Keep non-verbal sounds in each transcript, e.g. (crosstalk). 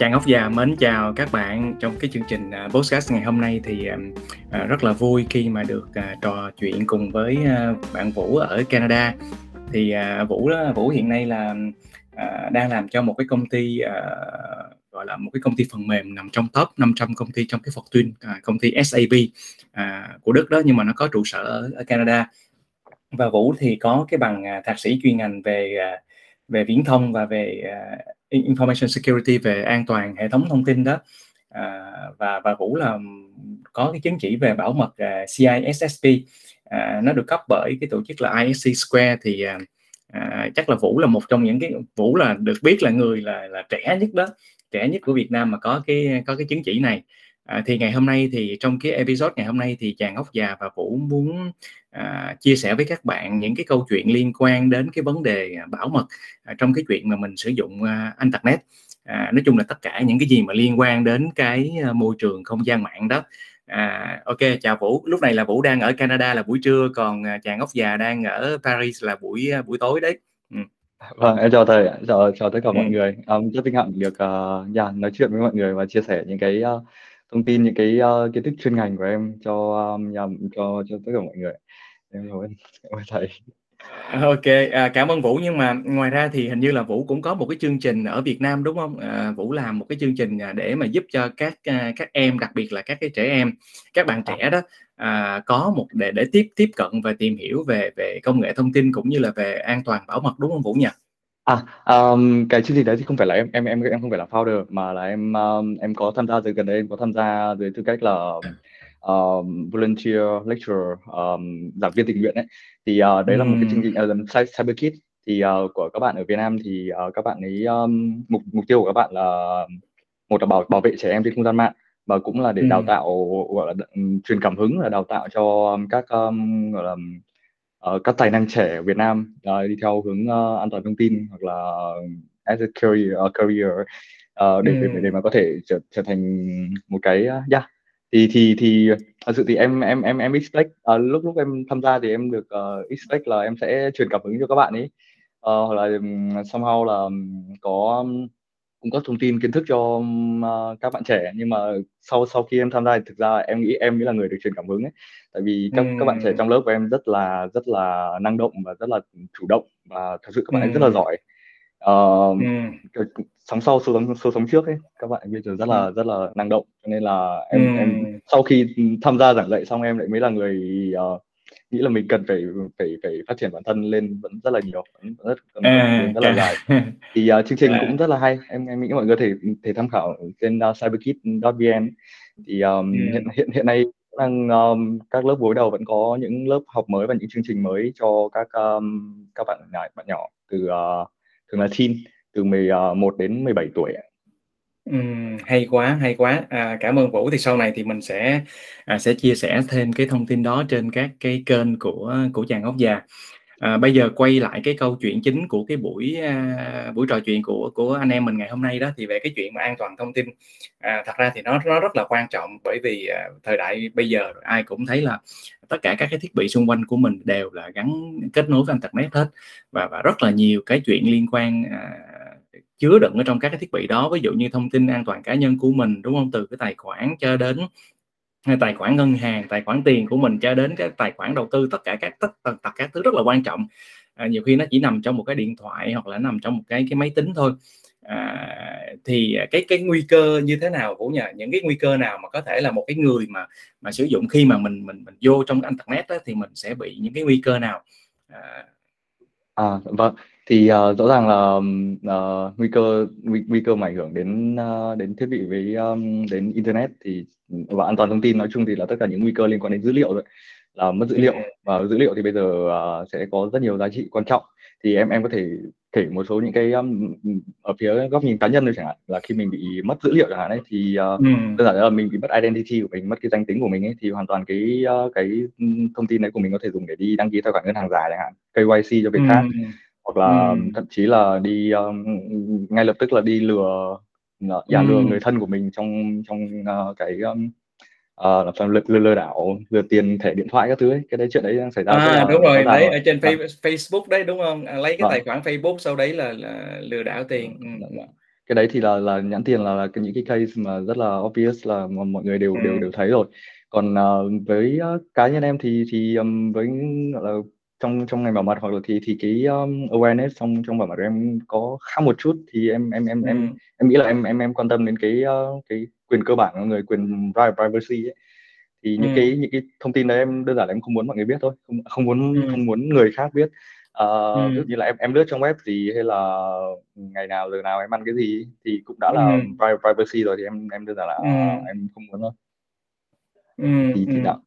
Chàng ốc già mến chào các bạn trong cái chương trình à, podcast ngày hôm nay. Thì à, à, rất là vui khi mà được trò chuyện cùng với bạn Vũ ở Canada. Thì Vũ đó, Vũ hiện nay là đang làm cho một cái công ty gọi là một cái công ty phần mềm nằm trong top 500 công ty trong cái Fortune uh, công ty SAP của Đức đó nhưng mà nó có trụ sở ở, Canada. Và Vũ thì có cái bằng thạc sĩ chuyên ngành về về viễn thông và về information security về an toàn hệ thống thông tin đó. À, và và Vũ là có cái chứng chỉ về bảo mật à, uh, CISSP à, nó được cấp bởi cái tổ chức là ISC Square thì à, à, chắc là Vũ là một trong những cái Vũ là được biết là người là là trẻ nhất đó trẻ nhất của Việt Nam mà có cái có cái chứng chỉ này. À, thì ngày hôm nay thì trong cái episode ngày hôm nay thì chàng ốc già và vũ muốn à, chia sẻ với các bạn những cái câu chuyện liên quan đến cái vấn đề bảo mật à, trong cái chuyện mà mình sử dụng à, internet à, nói chung là tất cả những cái gì mà liên quan đến cái à, môi trường không gian mạng đó à, ok chào vũ lúc này là vũ đang ở canada là buổi trưa còn à, chàng ốc già đang ở paris là buổi à, buổi tối đấy ừ. Vâng, em chào thầy, chào chào tất cả ừ. mọi người. Um, rất vinh hạnh được uh, yeah, nói chuyện với mọi người và chia sẻ những cái uh, thông tin những cái uh, kiến thức chuyên ngành của em cho um, nhằm cho cho tất cả mọi người. Em cảm ơn (laughs) cảm ơn thầy. Ờ, ok. À, cảm ơn vũ nhưng mà ngoài ra thì hình như là vũ cũng có một cái chương trình ở việt nam đúng không? À, vũ làm một cái chương trình à, để mà giúp cho các à, các em đặc biệt là các cái trẻ em các bạn trẻ đó à, có một để để tiếp tiếp cận và tìm hiểu về về công nghệ thông tin cũng như là về an toàn bảo mật đúng không vũ nhỉ? À, ờm, cái chương trình đấy thì không phải là em em em em không phải là founder mà là em, ờm, em có tham gia từ gần đây em có tham gia dưới tư cách là, ờm, volunteer lecturer, ờm, giảng viên tình nguyện ấy. Thì, ờ, đấy là một cái chương trình, ờ, Cyber Kids. Thì, ờ, của các bạn ở Việt Nam thì, ờ, các bạn ấy, ờm, mục mục tiêu của các bạn là một là bảo bảo vệ trẻ em trên không gian mạng và cũng là để đào tạo, gọi là, truyền cảm hứng là đào tạo cho các, ờm, gọi là uh, các tài năng trẻ Việt Nam uh, đi theo hướng uh, an toàn thông tin hoặc là as a career, uh, career uh, để, ừ. để để mà có thể trở trở thành một cái uh, yeah. Thì thì thì thật sự thì em em em em expect uh, lúc lúc em tham gia thì em được uh, expect là em sẽ truyền cảm hứng cho các bạn ấy. Uh, hoặc là um, somehow là có cung cấp thông tin kiến thức cho uh, các bạn trẻ nhưng mà sau sau khi em tham gia thì thực ra em nghĩ em nghĩ là người được truyền cảm hứng ấy. Tại vì các các bạn trẻ trong lớp của em rất là rất là năng động và rất là chủ động và thật sự các bạn ấy rất là giỏi. Uh, sống sau số sống số sống trước ấy các bạn bây giờ rất là rất là năng động. Cho nên là em em sau khi tham gia giảng dạy xong em lại mới là người uh, nghĩ là mình cần phải phải phải phát triển bản thân lên vẫn rất là nhiều vẫn rất còn à, rất là dài. (laughs) Thì uh, chương trình à. cũng rất là hay. Em em nghĩ mọi người thể thể tham khảo trên uh, cyberkit.vn thì um, yeah. hiện hiện hiện nay đang um, các lớp gối đầu vẫn có những lớp học mới và những chương trình mới cho các um, các bạn nhỏ bạn nhỏ từ uh, thường là teen từ 11 đến 17 tuổi Ừm, hay quá, hay quá. À, cảm ơn Vũ. Thì sau này thì mình sẽ, à, sẽ chia sẻ thêm cái thông tin đó trên các cái kênh của của Chàng Ốc Già. À, bây giờ quay lại cái câu chuyện chính của cái buổi, a, buổi trò chuyện của của anh em mình ngày hôm nay đó, thì về cái chuyện mà an toàn thông tin. À, thật ra thì nó nó rất là quan trọng bởi vì, à, thời đại bây giờ ai cũng thấy là tất cả các cái thiết bị xung quanh của mình đều là gắn kết nối với internet hết và và rất là nhiều cái chuyện liên quan, à chứa đựng ở trong các cái thiết bị đó ví dụ như thông tin an toàn cá nhân của mình đúng không? Từ cái tài khoản cho đến tài khoản ngân hàng tài khoản tiền của mình cho đến cái tài khoản đầu tư tất cả các tất tất các thứ rất là quan trọng. À, nhiều khi nó chỉ nằm trong một cái điện thoại hoặc là nằm trong một cái cái máy tính thôi. À, thì cái cái nguy cơ như thế nào của nhà những cái nguy cơ nào mà có thể là một cái người mà mà sử dụng khi mà mình mình mình vô trong internet đó, thì mình sẽ bị những cái nguy cơ nào? À, à vâng thì uh, rõ ràng là uh, nguy cơ nguy, nguy cơ mà ảnh hưởng đến uh, đến thiết bị với um, đến internet thì và an toàn thông tin nói chung thì là tất cả những nguy cơ liên quan đến dữ liệu rồi. Là mất dữ liệu và dữ liệu thì bây giờ uh, sẽ có rất nhiều giá trị quan trọng. Thì em em có thể kể một số những cái um, ở phía góc nhìn cá nhân thôi chẳng hạn. Là khi mình bị mất dữ liệu chẳng hạn ấy thì uh, ừ. đơn giản là mình bị mất identity của mình mất cái danh tính của mình ấy thì hoàn toàn cái uh, cái thông tin đấy của mình có thể dùng để đi đăng ký tài khoản ngân hàng giả chẳng hạn KYC cho việc ừ. khác hoặc là Ừm. thậm chí là đi, ơ, ngay lập tức là đi lừa ờ, giả lừa người thân của mình trong trong, ơ, cái, ưm, ờ, làm sao lừa lừa lừa đảo, lừa tiền, thẻ điện thoại các thứ ấy, cái đấy chuyện đấy đang xảy ra À, đúng rồi, đấy, ở trên Vâng. Facebook đấy, đúng không À, lấy cái Vâng. tài khoản Facebook sau đấy là là lừa đảo tiền. Dạ. cái đấy thì là là nhãn tiền là, là những cái case mà rất là obvious là mọi người đều đều Ừm. đều thấy rồi. Còn, ờ, với, ơ, cá nhân em thì thì, ừm, với, gọi là, trong trong ngành bảo mật hoặc là thì thì cái, ờm, awareness trong trong bảo mật của em có khác một chút, thì em em em em Ừm. em nghĩ là em em em quan tâm đến cái, ơ, cái quyền cơ bản của người, quyền pri privacy ấy. Thì những Ừm. cái những cái thông tin đấy em đơn giản là em không muốn mọi người biết thôi, không không muốn Ừm. không muốn người khác biết. Ờ, ví dụ như là em em lướt trang web gì hay là ngày nào, giờ nào em ăn cái gì thì cũng đã là pri privacy rồi thì em em đơn giản là, Ừm. em không muốn thôi. Ừm, Thì thì ừm. đó.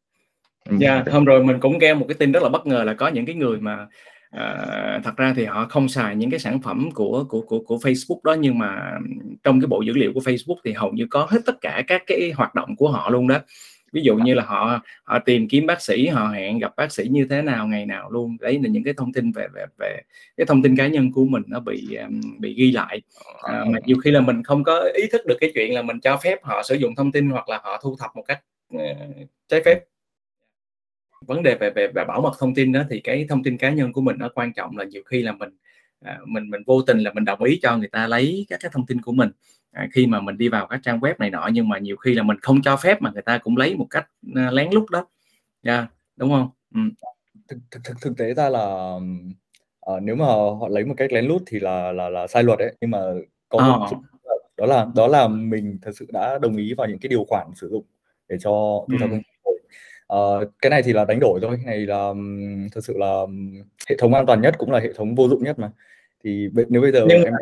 Ừm, Yeah, OK. hôm rồi mình cũng nghe một cái tin rất là bất ngờ là có những cái người mà, ờ, thật ra thì họ không xài những cái sản phẩm của của của của Facebook đó, nhưng mà trong cái bộ dữ liệu của Facebook thì hầu như có hết tất cả các cái hoạt động của họ luôn đó. Ví dụ như là họ họ tìm kiếm bác sĩ, họ hẹn gặp bác sĩ như thế nào, ngày nào luôn. Đấy là những cái thông tin về về về cái thông tin cá nhân của mình nó bị, ờm, bị ghi lại. Ờ, mà nhiều khi là mình không có ý thức được cái chuyện là mình cho phép họ sử dụng thông tin hoặc là họ thu thập một cách, ờ, trái phép. Vấn đề về về về bảo mật thông tin á, thì cái thông tin cá nhân của mình nó quan trọng là nhiều khi là mình, à, mình mình vô tình là mình đồng ý cho người ta lấy các cái thông tin của mình, à, khi mà mình đi vào các trang web này nọ, nhưng mà nhiều khi là mình không cho phép mà người ta cũng lấy một cách, ơ, lén lút đó. Yeah, đúng hông? Ừm. Thực thực thực thực tế ra là, ờ, nếu mà họ lấy một cách lén lút thì là là là sai luật đấy, nhưng mà có một Ờ. đó là đó là mình thật sự đã đồng ý vào những cái điều khoản sử dụng để cho thập thông Ờ, cái này thì là đánh đổi thôi, cái này là, ừm, thực sự là, hệ thống an toàn nhất cũng là hệ thống vô dụng nhất mà. Thì nếu bây giờ Nhưng em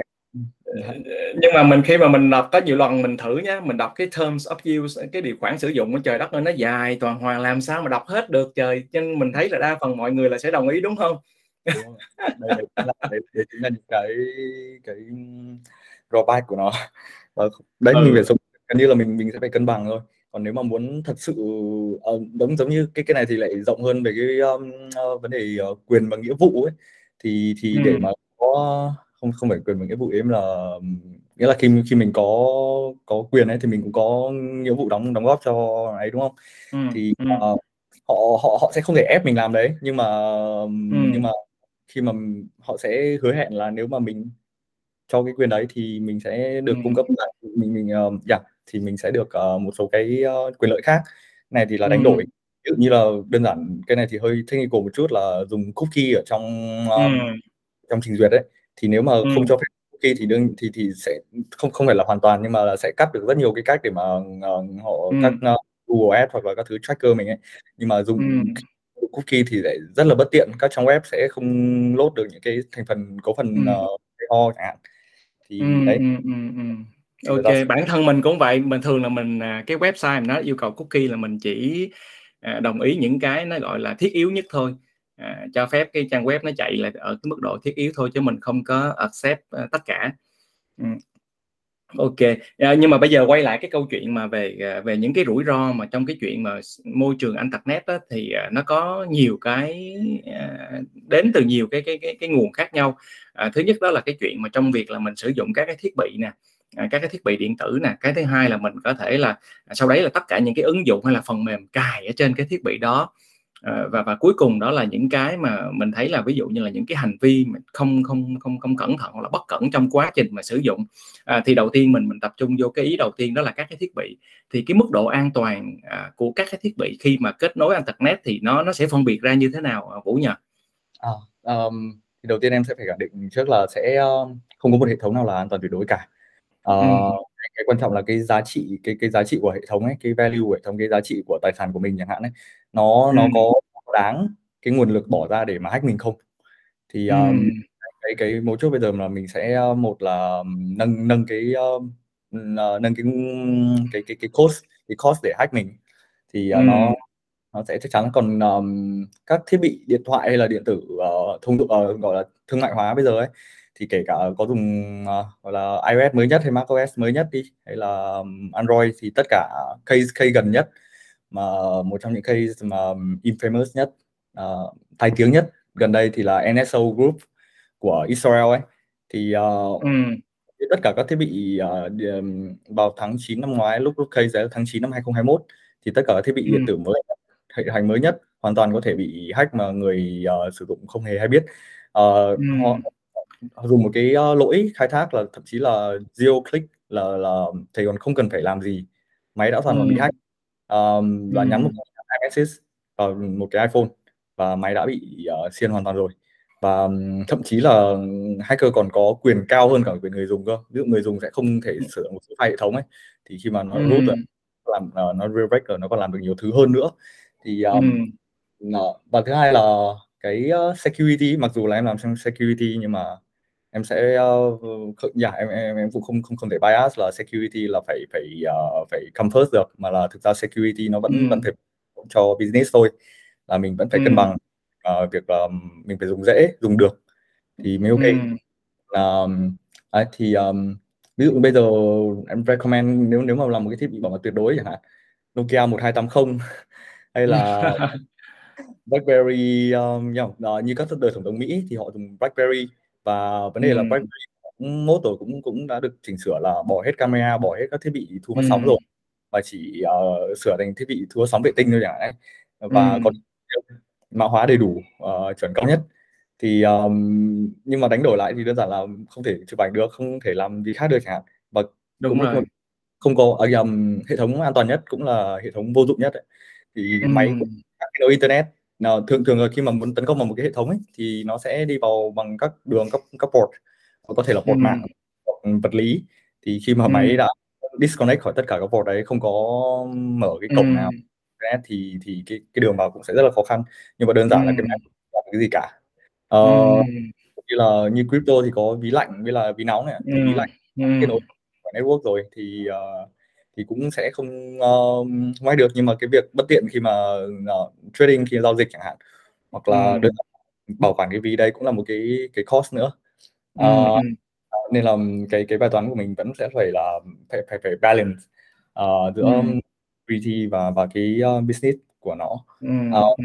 ờ, nhưng mà mình khi mà mình đọc có nhiều lần mình thử nhá, mình đọc cái terms of use, cái điều khoản sử dụng á, trời đất ơi, nó dài toàn hoàng làm sao mà đọc hết được trời, nên mình thấy là đa phần mọi người là sẽ đồng ý, đúng hông? Đúng rồi. Đây đấy đấy đấy chính là những cái cái, drawback của nó. Đấy, mình phải Ừ. sống gần như là mình mình sẽ phải cân bằng thôi. Còn nếu mà muốn thật sự, ờ, giống giống như cái cái này thì lại rộng hơn về cái, ưm, ơ, vấn đề, ờ, quyền và nghĩa vụ ấy, thì thì để Ừm. mà có không không phải quyền và nghĩa vụ, em là, nghĩa là khi khi mình có có quyền ấy thì mình cũng có nghĩa vụ đóng đóng góp cho ấy, đúng không? Ừm, Thì, ờ, họ họ họ sẽ không thể ép mình làm đấy, nhưng mà, ừm, nhưng mà khi mà họ sẽ hứa hẹn là nếu mà mình cho cái quyền đấy thì mình sẽ được cung Ừm. cấp lại mình mình, ờ yeah, thì mình sẽ được, ờ, một số cái, ơ, quyền lợi khác. Này thì là đánh đổi. Ừm. Ví dụ như là đơn giản cái này thì hơi technical một chút là dùng cookie ở trong, ờm, Ừm. trong trình duyệt ấy, thì nếu mà không Ừm. cho phép cookie thì đương thì thì sẽ không không phải là hoàn toàn, nhưng mà là sẽ cắt được rất nhiều cái cách để mà, ờ, họ các, Ừm. ơ, Google Ads hoặc là các thứ tracker mình ấy. Nhưng mà dùng Ừm. cookie thì lại rất là bất tiện, các trang web sẽ không load được những cái thành phần cấu phần, Ừm. ờ, KO chẳng hạn. Thì Ừm, đấy. ừm, ừm, ừm. Người ta bản thân mình cũng vậy, mình thường là mình, à, cái website mà nó yêu cầu cookie là mình chỉ, à, đồng ý những cái nó, gọi là, thiết yếu nhất thôi, à, cho phép cái trang web nó chạy là ở cái mức độ thiết yếu thôi chứ mình không có accept, ơ, tất cả. Ô kê, a, nhưng mà bây giờ quay lại cái câu chuyện mà về, à, về những cái rủi ro mà trong cái chuyện mà môi trường Internet á, thì, à, nó có nhiều cái, đến từ nhiều cái cái cái cái nguồn khác nhau. À, thứ nhất đó là cái chuyện mà trong việc là mình sử dụng các cái thiết bị nè, à, À, các cái thiết bị điện tử nè. Cái thứ hai là mình có thể là à, sau đấy là tất cả những cái ứng dụng hay là phần mềm cài ở trên cái thiết bị đó. À, và và cuối cùng đó là những cái mà mình thấy là ví dụ như là những cái hành vi mà không không không không cẩn thận hoặc là bất cẩn trong quá trình mà sử dụng. À, thì đầu tiên mình mình tập trung vô cái ý đầu tiên đó là các cái thiết bị. Thì cái mức độ an toàn, à, của các cái thiết bị khi mà kết nối Internet thì nó nó sẽ phân biệt ra như thế nào, Vũ nhỉ? À, um, thì đầu tiên em sẽ phải khẳng định trước là sẽ, ơ, không có một hệ thống nào là an toàn tuyệt đối cả. Ờ, Ừm. cái quan trọng là cái giá trị cái cái giá trị của hệ thống ấy, cái value của hệ thống, cái giá trị của tài sản của mình chẳng hạn ấy, nó nó Ừm. có đáng cái nguồn lực bỏ ra để mà hack mình không? Thì, ờm, Ừm. cái cái mấu chốt bây giờ là mình sẽ, ơ, một là nâng nâng cái, ờ, nâng cái, cái cái cái cost cái cost để hack mình, thì, ờ, Ừm. nó nó sẽ chắc chắn. Còn, ờm, các thiết bị điện thoại hay là điện tử, ờ, thông dụng ờ, gọi là, thương mại hóa bây giờ ấy, thì kể cả có dùng, ờ, gọi là, iOS mới nhất hay macOS mới nhất đi, hay là Android thì tất cả case case gần nhất mà một trong những case mà infamous nhất, ờ, tai tiếng nhất gần đây thì là NSO Group của Israel ấy. Thì, Ừm. thì tất cả các thiết bị, điềm vào tháng 9 năm ngoái lúc lúc case đấy tháng 9 năm 2021 thì tất cả các thiết bị điện Ừm. tử mới hệ hành mới nhất hoàn toàn có thể bị hack mà người, ờ, sử dụng không hề hay biết. Ờ, họ Ừm. dùng một cái uh, lỗi khai thác là thậm chí là zero click là là thầy còn không cần phải làm gì. Máy đã hoàn toàn bị hack. Um, là nhắn một cái message vào một cái iPhone và máy đã bị uh, xiên hoàn toàn rồi. Và thậm chí là hacker còn có quyền cao hơn cả quyền người dùng cơ. Ví dụ người dùng sẽ không thể sử dụng một số file hệ thống ấy thì khi mà nó ừ. root làm uh, nó redirect nó còn làm được nhiều thứ hơn nữa thì um, ừ. và thứ hai là cái uh, security mặc dù là em làm trong security nhưng mà em sẽ uh, dạ em, em em cũng không không không thể bias là security là phải phải uh, phải come first được mà là thực ra security nó vẫn ừ. vẫn phải cho business thôi là mình vẫn phải ừ. cân bằng uh, việc là mình phải dùng dễ dùng được thì mới ok ừ. là uh, thì um, ví dụ bây giờ em recommend nếu nếu mà làm một cái thiết bị bảo mật tuyệt đối chẳng hạn Nokia 1280 hay là (laughs) BlackBerry um, uh, như các đời tổng thống Mỹ thì họ dùng BlackBerry và vấn đề ừ. là BlackBerry cũng mốt rồi cũng cũng đã được chỉnh sửa là bỏ hết camera bỏ hết các thiết bị thu phát ừ. sóng rồi và chỉ uh, sửa thành thiết bị thu phát sóng vệ tinh thôi chẳng hạn và ừ. còn mã hóa đầy đủ uh, chuẩn cao nhất thì um, nhưng mà đánh đổi lại thì đơn giản là không thể chụp ảnh được không thể làm gì khác được chẳng hạn và đúng cũng rồi không có um, hệ thống an toàn nhất cũng là hệ thống vô dụng nhất ấy. Thì ừ. máy kết nối internet nào thường thường là khi mà muốn tấn công vào một cái hệ thống ấy, thì nó sẽ đi vào bằng các đường các các port có thể là port ừ. mạng vật lý thì khi mà ừ. máy đã disconnect khỏi tất cả các port đấy không có mở cái cổng ừ. nào thì thì cái cái đường vào cũng sẽ rất là khó khăn nhưng mà đơn giản ừ. là cái máy làm cái gì cả ờ, ừ. như là như crypto thì có ví lạnh với là ví nóng này ừ. ví lạnh kết nối network rồi thì uh, thì cũng sẽ không uh, may được nhưng mà cái việc bất tiện khi mà uh, trading khi giao dịch chẳng hạn hoặc là ừ. bảo quản cái ví đấy cũng là một cái cái cost nữa uh, ừ. nên là cái cái bài toán của mình vẫn sẽ phải là phải phải phải balance uh, giữa ừ. VT và và cái uh, business của nó ừ. Uh,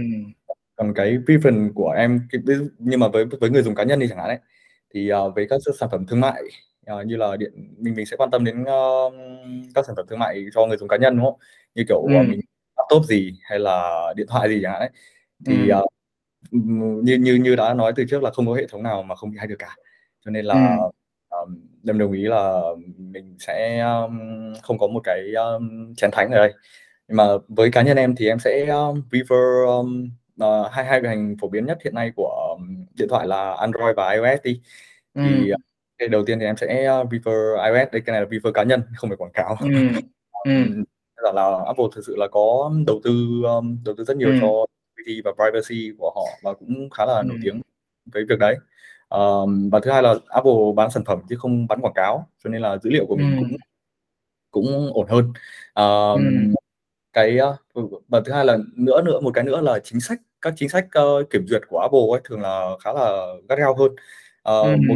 còn cái preference của em cái, nhưng mà với với người dùng cá nhân đi chẳng hạn đấy thì uh, với các sản phẩm thương mại uh, như là điện mình mình sẽ quan tâm đến uh, các sản phẩm thương mại cho người dùng cá nhân đúng không như kiểu ừ. mình laptop gì hay là điện thoại gì chẳng hạn ấy thì ừ. uh, như như như đã nói từ trước là không có hệ thống nào mà không bị hay được cả cho nên là ừ. um, em đồng ý là mình sẽ um, không có một cái um, chén thánh ở đây nhưng mà với cá nhân em thì em sẽ um, prefer um, uh, hai hai hành phổ biến nhất hiện nay của um, điện thoại là Android và iOS đi ừ. thì cái đầu tiên thì em sẽ uh, prefer iOS đây cái này là prefer cá nhân không phải quảng cáo ừ. ừ. là, là Apple thực sự là có đầu tư um, đầu tư rất nhiều ừ. cho security và privacy của họ và cũng khá là ừ. nổi tiếng với việc đấy um, và thứ hai là Apple bán sản phẩm chứ không bán quảng cáo cho nên là dữ liệu của mình ừ. cũng cũng ổn hơn um, ừ. cái và thứ hai là nữa nữa một cái nữa là chính sách các chính sách uh, kiểm duyệt của Apple ấy thường là khá là gắt gao hơn uh, ừ. một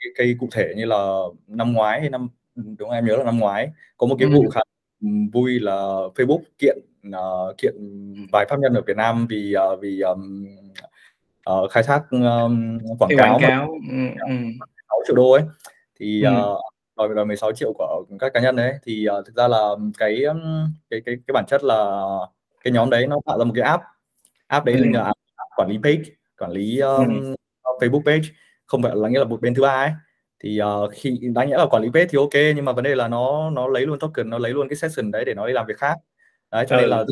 cái, cái cụ thể như là năm ngoái hay năm đúng không? em nhớ là năm ngoái có một cái ừ. vụ khá vui là Facebook kiện uh, kiện vài pháp nhân ở Việt Nam vì uh, vì um, uh, khai thác um, quảng cáo, quảng cáo. Ừ, ừ. 6 triệu đô ấy thì ừ. uh, đòi đòi 16 triệu của các cá nhân đấy thì uh, thực ra là cái cái cái cái bản chất là cái nhóm đấy nó tạo ra một cái app app đấy ừ. là app quản lý page quản lý um, ừ. Facebook page không phải là nghĩa là một bên thứ ba ấy thì uh, khi đáng nghĩa là quản lý page thì ok nhưng mà vấn đề là nó nó lấy luôn token nó lấy luôn cái session đấy để nó đi làm việc khác đấy cho ừ. nên là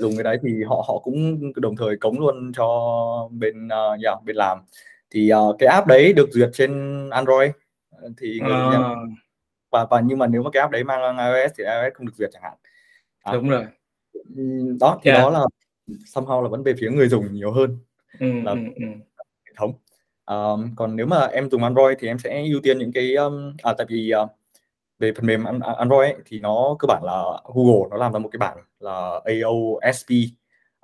dùng cái đấy thì họ họ cũng đồng thời cống luôn cho bên uh, ờ, yeah, bên làm thì uh, cái app đấy được duyệt trên Android thì người à. và và nhưng mà nếu mà cái app đấy mang iOS thì iOS không được duyệt chẳng hạn à, đúng rồi đó thì yeah. đó là somehow là vẫn về phía người dùng nhiều hơn ừ, là ừ, ừ. hệ thống um, còn nếu mà em dùng Android thì em sẽ ưu tiên những cái um, à tại vì uh, về phần mềm Android ấy, thì nó cơ bản là Google nó làm ra một cái bản là AOSP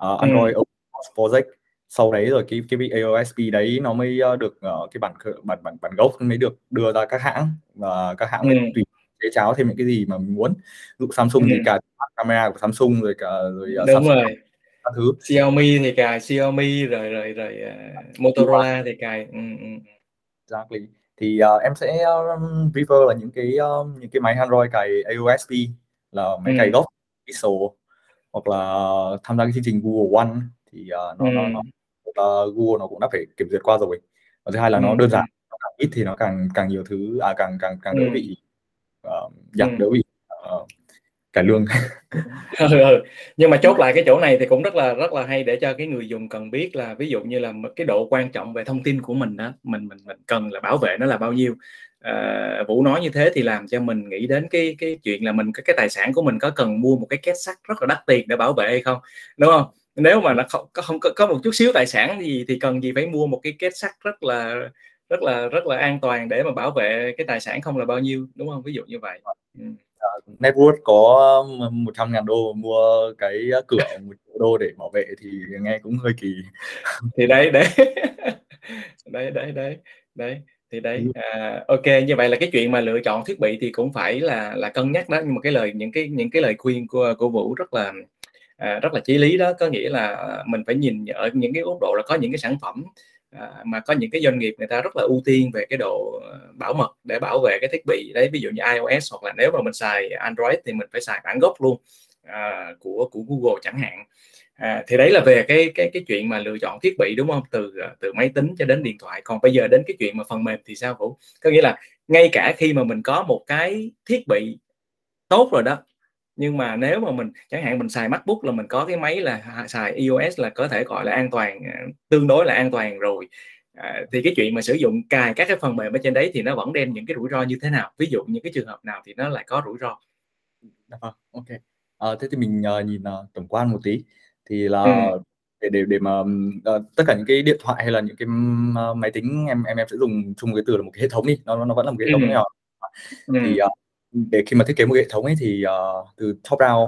uh, Android ừ. Project sau đấy rồi cái cái AOSP đấy nó mới được uh, cái bản bản bản bản gốc mới được đưa ra các hãng và các hãng ừ. tùy chế cháo thêm những cái gì mà mình muốn ví dụ Samsung ừ. thì cả camera của Samsung rồi cả rồi uh, Đúng rồi các thứ Xiaomi thì cài Xiaomi rồi rồi rồi uh, Motorola thì cài ừ, ừ. exactly thì uh, em sẽ um, prefer là những cái um, những cái máy Android cài AOSP là máy ừ. cài gốc Pixel hoặc là tham gia cái chương trình Google One thì uh, nó, ừ. nó, nó uh, Google nó cũng đã phải kiểm duyệt qua rồi và thứ hai là ừ. nó đơn giản càng ít thì nó càng càng nhiều thứ à càng càng càng đỡ ừ. bị uh, giảm ừ. đỡ bị uh, cải lương. (laughs) Ừ, ừ, nhưng mà chốt lại cái chỗ này thì cũng rất là rất là hay để cho cái người dùng cần biết là ví dụ như là cái độ quan trọng về thông tin của mình đó mình mình mình cần là bảo vệ nó là bao nhiêu. À, vũ nói như thế thì làm cho mình nghĩ đến cái cái chuyện là mình cái cái tài sản của mình có cần mua một cái két sắt rất là đắt tiền để bảo vệ hay không đúng không? Nếu mà nó không có không có, có một chút xíu tài sản gì thì cần gì phải mua một cái két sắt rất là rất là rất là an toàn để mà bảo vệ cái tài sản không là bao nhiêu đúng không? Ví dụ như vậy. Ừ uh, net worth có 100 ngàn đô mua cái cửa một triệu đô để bảo vệ thì nghe cũng hơi kỳ. Thì đấy đấy. (laughs) Đấy đấy đấy. Đấy thì đấy à, ok như vậy là cái chuyện mà lựa chọn thiết bị thì cũng phải là là cân nhắc đó. Nhưng mà cái lời những cái những cái lời khuyên của của vũ rất là à, rất là chí lý đó. Có nghĩa là mình phải nhìn ở những cái góc độ là có những cái sản phẩm à, mà có những cái doanh nghiệp người ta rất là ưu tiên về cái độ ờ, bảo mật để bảo vệ cái thiết bị. Đấy ví dụ như iOS hoặc là nếu mà mình xài Android thì mình phải xài bản gốc luôn à, của của Google chẳng hạn. À, thì đấy là về cái cái cái chuyện mà lựa chọn thiết bị đúng không? Từ ờ, từ máy tính cho đến điện thoại. Còn bây giờ đến cái chuyện mà phần mềm thì sao vũ? Có nghĩa là ngay cả khi mà mình có một cái thiết bị tốt rồi đó nhưng mà nếu mà mình chẳng hạn mình xài MacBook là mình có cái máy là xài iOS là có thể gọi là an toàn à, tương đối là an toàn rồi. À, thì cái chuyện mà sử dụng cài các cái phần mềm ở trên đấy thì nó vẫn đem những cái rủi ro như thế nào? Ví dụ những cái trường hợp nào thì nó lại có rủi ro? Vâng ok. À, thế thì mình uh, nhìn uh, tổng quan một tí. Thì là ừ. để để để mà uh, tất cả những cái điện thoại hay là những cái uh, máy tính em em em sẽ dùng chung cái từ là một cái hệ thống đi. Nó nó vẫn là một cái hệ thống ừ. nhỏ. Ừ. thì uh, để khi mà thiết kế một hệ thống ấy thì uh, từ top down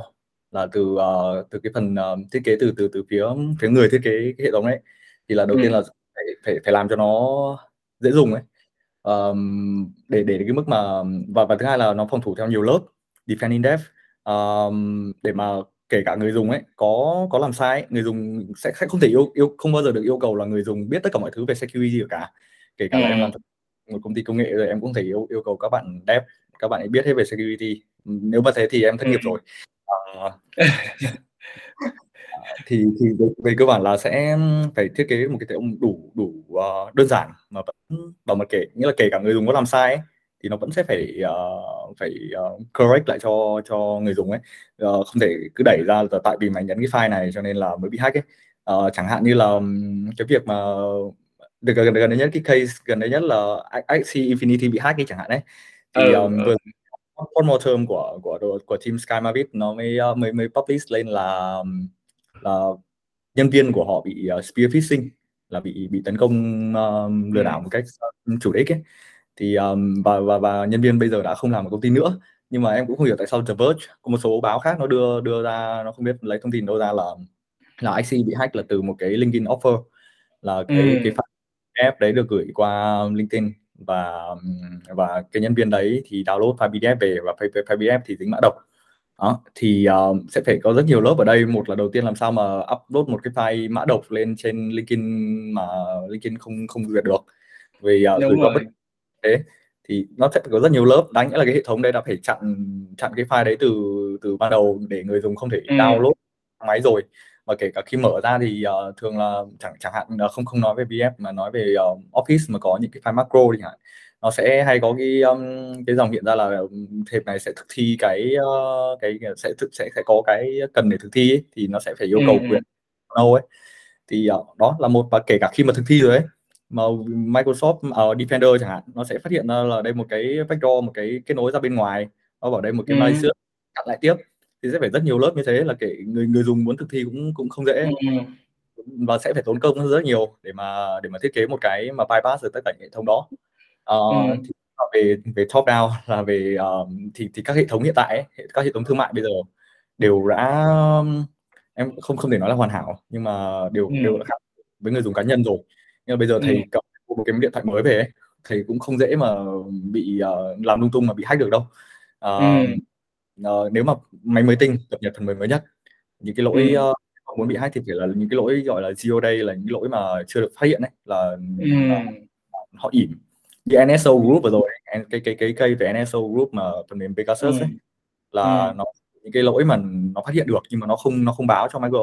là từ uh, từ cái phần uh, thiết kế từ từ từ phía phía người thiết kế cái hệ thống ấy thì là đầu ừ. tiên là phải, phải phải làm cho nó dễ dùng ấy um, để để cái mức mà và và thứ hai là nó phòng thủ theo nhiều lớp defend in depth um, để mà kể cả người dùng ấy có có làm sai ấy, người dùng sẽ, sẽ không thể yêu yêu không bao giờ được yêu cầu là người dùng biết tất cả mọi thứ về security cả kể cả ừ. là em làm một công ty công nghệ rồi em cũng thể yêu yêu cầu các bạn dev các bạn ấy biết hết về security. Nếu mà thế thì em thất nghiệp ừ. rồi. À, (laughs) thì thì về, về cơ bản là sẽ phải thiết kế một cái hệ thống đủ đủ uh, đơn giản mà vẫn bảo mật kể nghĩa là kể cả người dùng có làm sai ấy, thì nó vẫn sẽ phải uh, phải uh, correct lại cho cho người dùng ấy. Uh, không thể cứ đẩy ra là tại vì mày nhấn cái file này cho nên là mới bị hack ấy. Uh, chẳng hạn như là cái việc mà được gần, gần đây nhất cái case gần đây nhất là Axie Infinity bị hack ấy chẳng hạn đấy thì ừ, um, vừa one more term của của của team Sky Mavic nó mới mới mới publish lên là là nhân viên của họ bị uh, spear phishing là bị bị tấn công uh, lừa đảo một cách chủ đích ấy. Thì um, và và và nhân viên bây giờ đã không làm ở công ty nữa. Nhưng mà em cũng không hiểu tại sao The Verge có một số báo khác nó đưa đưa ra nó không biết lấy thông tin đâu ra là là IC bị hack là từ một cái LinkedIn offer là cái ừ. cái file đấy được gửi qua LinkedIn và và cái nhân viên đấy thì download file PDF về và file, file PDF thì dính mã độc. Đó thì uh, sẽ phải có rất nhiều lớp ở đây. Một là đầu tiên làm sao mà upload một cái file mã độc lên trên LinkedIn mà LinkedIn không không duyệt được. Vì uh, gửi qua bất thế thì nó sẽ có rất nhiều lớp. Đáng nghĩa là cái hệ thống đây đã phải chặn chặn cái file đấy từ từ ban đầu để người dùng không thể ừ. download máy rồi và kể cả khi mở ra thì uh, thường là chẳng chẳng hạn là không không nói về VF mà nói về uh, Office mà có những cái file macro thì hạn nó sẽ hay có cái um, cái dòng hiện ra là thềm này sẽ thực thi cái uh, cái sẽ thực sẽ sẽ có cái cần để thực thi ấy, thì nó sẽ phải yêu cầu ừ. quyền no ấy thì uh, đó là một và kể cả khi mà thực thi rồi ấy mà Microsoft uh, Defender chẳng hạn nó sẽ phát hiện ra là đây một cái backdoor một cái kết nối ra bên ngoài nó bảo đây một cái ừ. malicious cắt lại tiếp thì sẽ phải rất nhiều lớp như thế là kể người người dùng muốn thực thi cũng cũng không dễ ừ. và sẽ phải tốn công rất nhiều để mà để mà thiết kế một cái mà bypass được tất cả hệ thống đó uh, ừ. thì về về top down (laughs) là về uh, thì thì các hệ thống hiện tại ấy, các hệ thống thương mại bây giờ đều đã em không không thể nói là hoàn hảo nhưng mà đều ừ. đều đã khác với người dùng cá nhân rồi nhưng mà bây giờ thầy ừ. cầm một cái điện thoại mới về ấy, thầy cũng không dễ mà bị uh, làm lung tung mà bị hack được đâu uh, ừ. Uh, nếu mà máy mới tinh cập nhật phần mềm mới nhất những cái lỗi ừ. uh, muốn bị hack thì phải là những cái lỗi gọi là zero day là những lỗi mà chưa được phát hiện đấy là, ừ. là họ ỉm như NSO Group vừa rồi cái cái cái cây về NSO Group mà phần mềm Pegasus ấy, là ừ. nó những cái lỗi mà nó phát hiện được nhưng mà nó không nó không báo cho Micro,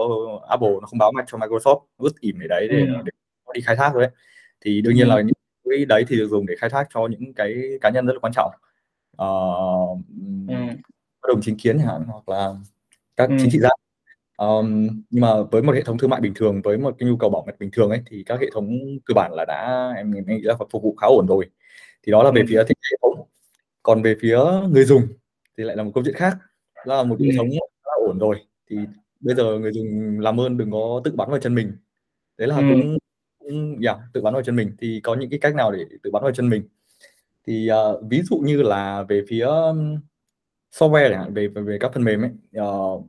Apple nó không báo cho Microsoft vứt ỉm để đấy để, ừ. để đi khai thác rồi đấy thì đương nhiên là những lỗi đấy thì được dùng để khai thác cho những cái cá nhân rất là quan trọng uh, ừ. Đồng chính kiến hạn hoặc là các ừ. chính trị gia. Um, nhưng mà với một hệ thống thương mại bình thường với một cái nhu cầu bảo mật bình thường ấy thì các hệ thống cơ bản là đã em, nghĩ là phục vụ khá ổn rồi. Thì đó là về ừ. phía thiết hệ thống. Còn về phía người dùng thì lại là một câu chuyện khác. Đó là một hệ thống đã ổn rồi. Thì bây giờ người dùng làm ơn đừng có tự bắn vào chân mình. Đấy là ừ. cũng, cũng yeah, tự bắn vào chân mình. Thì có những cái cách nào để tự bắn vào chân mình? Thì uh, ví dụ như là về phía software chẳng hạn về, về về các phần mềm ấy uh,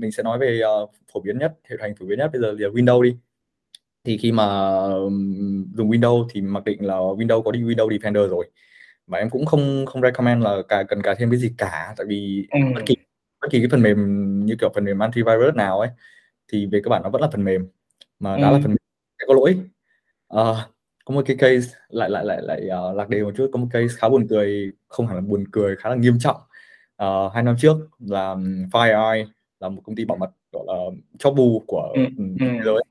mình sẽ nói về uh, phổ biến nhất hệ thành phổ biến nhất bây giờ là Windows đi. Thì khi mà dùng Windows thì mặc định là Windows có đi Windows Defender rồi. Mà em cũng không không recommend là cả cần cài thêm cái gì cả tại vì ừ. bất kỳ bất kỳ cái phần mềm như kiểu phần mềm antivirus nào ấy thì về cơ bản nó vẫn là phần mềm. Mà ừ. đã là phần mềm có lỗi. Uh, có một cái case lại lại lại lại uh, lạc đề một chút có một case khá buồn cười không hẳn là buồn cười khá là nghiêm trọng uh, hai năm trước là FireEye là một công ty bảo mật gọi là chóp bu của ừ. thế giới.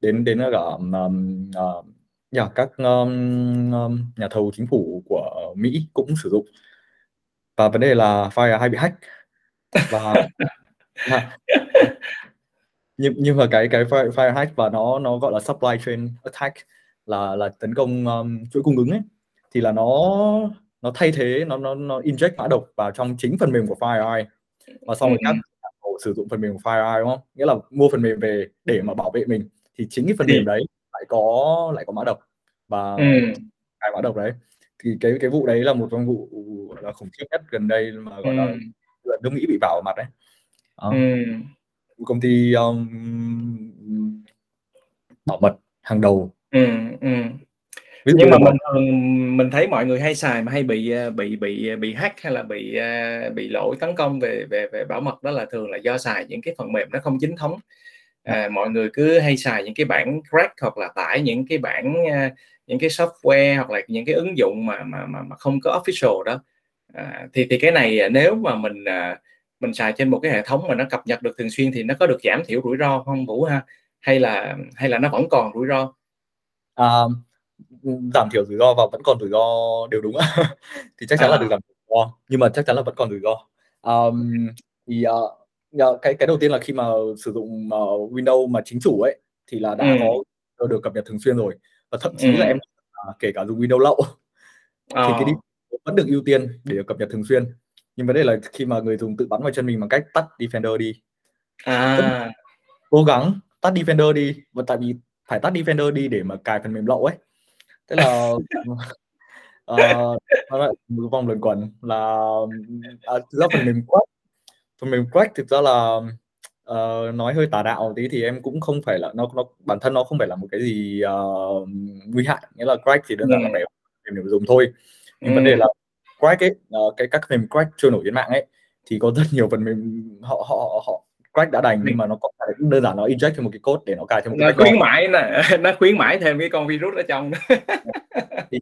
Đến đến cả um, uh, nhà các um, um, nhà thầu chính phủ của Mỹ cũng sử dụng. Và vấn đề là file hay bị hack. Và (laughs) nhưng nhưng mà cái cái file, file hack và nó nó gọi là supply chain attack là là tấn công um, chuỗi cung ứng ấy thì là nó nó thay thế nó nó nó inject mã độc vào trong chính phần mềm của FireEye và sau rồi các sử dụng phần mềm của FireEye đúng không nghĩa là mua phần mềm về để mà bảo vệ mình thì chính cái phần mềm đấy lại có lại có mã độc và ừ. cái mã độc đấy thì cái cái vụ đấy là một trong vụ là khủng khiếp nhất gần đây mà gọi là ừ. nước Mỹ bị vào mặt đấy đó. Ừ. công ty um, bảo mật hàng đầu ừ, ừ. Ví nhưng mà mình thường mình thấy mọi người hay xài mà hay bị à, bị bị bị hack hay là bị à, bị lỗi tấn công về về về bảo mật đó là thường là do xài những cái phần mềm nó không chính thống. À, mọi người cứ hay xài những cái bản crack hoặc là tải những cái bản những cái software hoặc là những cái ứng dụng mà mà mà, mà không có official đó. À, thì thì cái này nếu mà mình mình xài trên một cái hệ thống mà nó cập nhật được thường xuyên thì nó có được giảm thiểu rủi ro không vũ ha? Hay là hay là nó vẫn còn rủi ro? À, giảm thiểu rủi ro và vẫn còn rủi ro đều đúng (laughs) thì chắc chắn à. là được giảm rủi ro nhưng mà chắc chắn là vẫn còn rủi ro um, thì uh, cái cái đầu tiên là khi mà sử dụng uh, Windows mà chính chủ ấy thì là đã ừ. có được cập nhật thường xuyên rồi và thậm chí ừ. là em uh, kể cả dùng Windows lậu à. thì cái đi vẫn được ưu tiên để được cập nhật thường xuyên nhưng vấn đề là khi mà người dùng tự bắn vào chân mình bằng cách tắt Defender đi à. cố gắng tắt Defender đi và tại vì phải tắt Defender đi để mà cài phần mềm lậu ấy thế là uh, một vòng luẩn quẩn là à, thực ra phần mềm quát phần mềm crack thực ra là uh, nói hơi tà đạo tí thì em cũng không phải là nó nó bản thân nó không phải là một cái gì uh, nguy hại. Nghĩa là crack thì đơn giản là để để dùng thôi. Nhưng ừ. vấn đề là crack ấy uh, cái các mềm crack trôi nổi trên mạng ấy thì có rất nhiều phần mềm họ họ họ crack đã đành nhưng mà nó có thể đơn giản nó inject thêm một cái code để nó cài thêm một cái nó khuyến mãi nè nó khuyến mãi thêm cái con virus ở trong thì,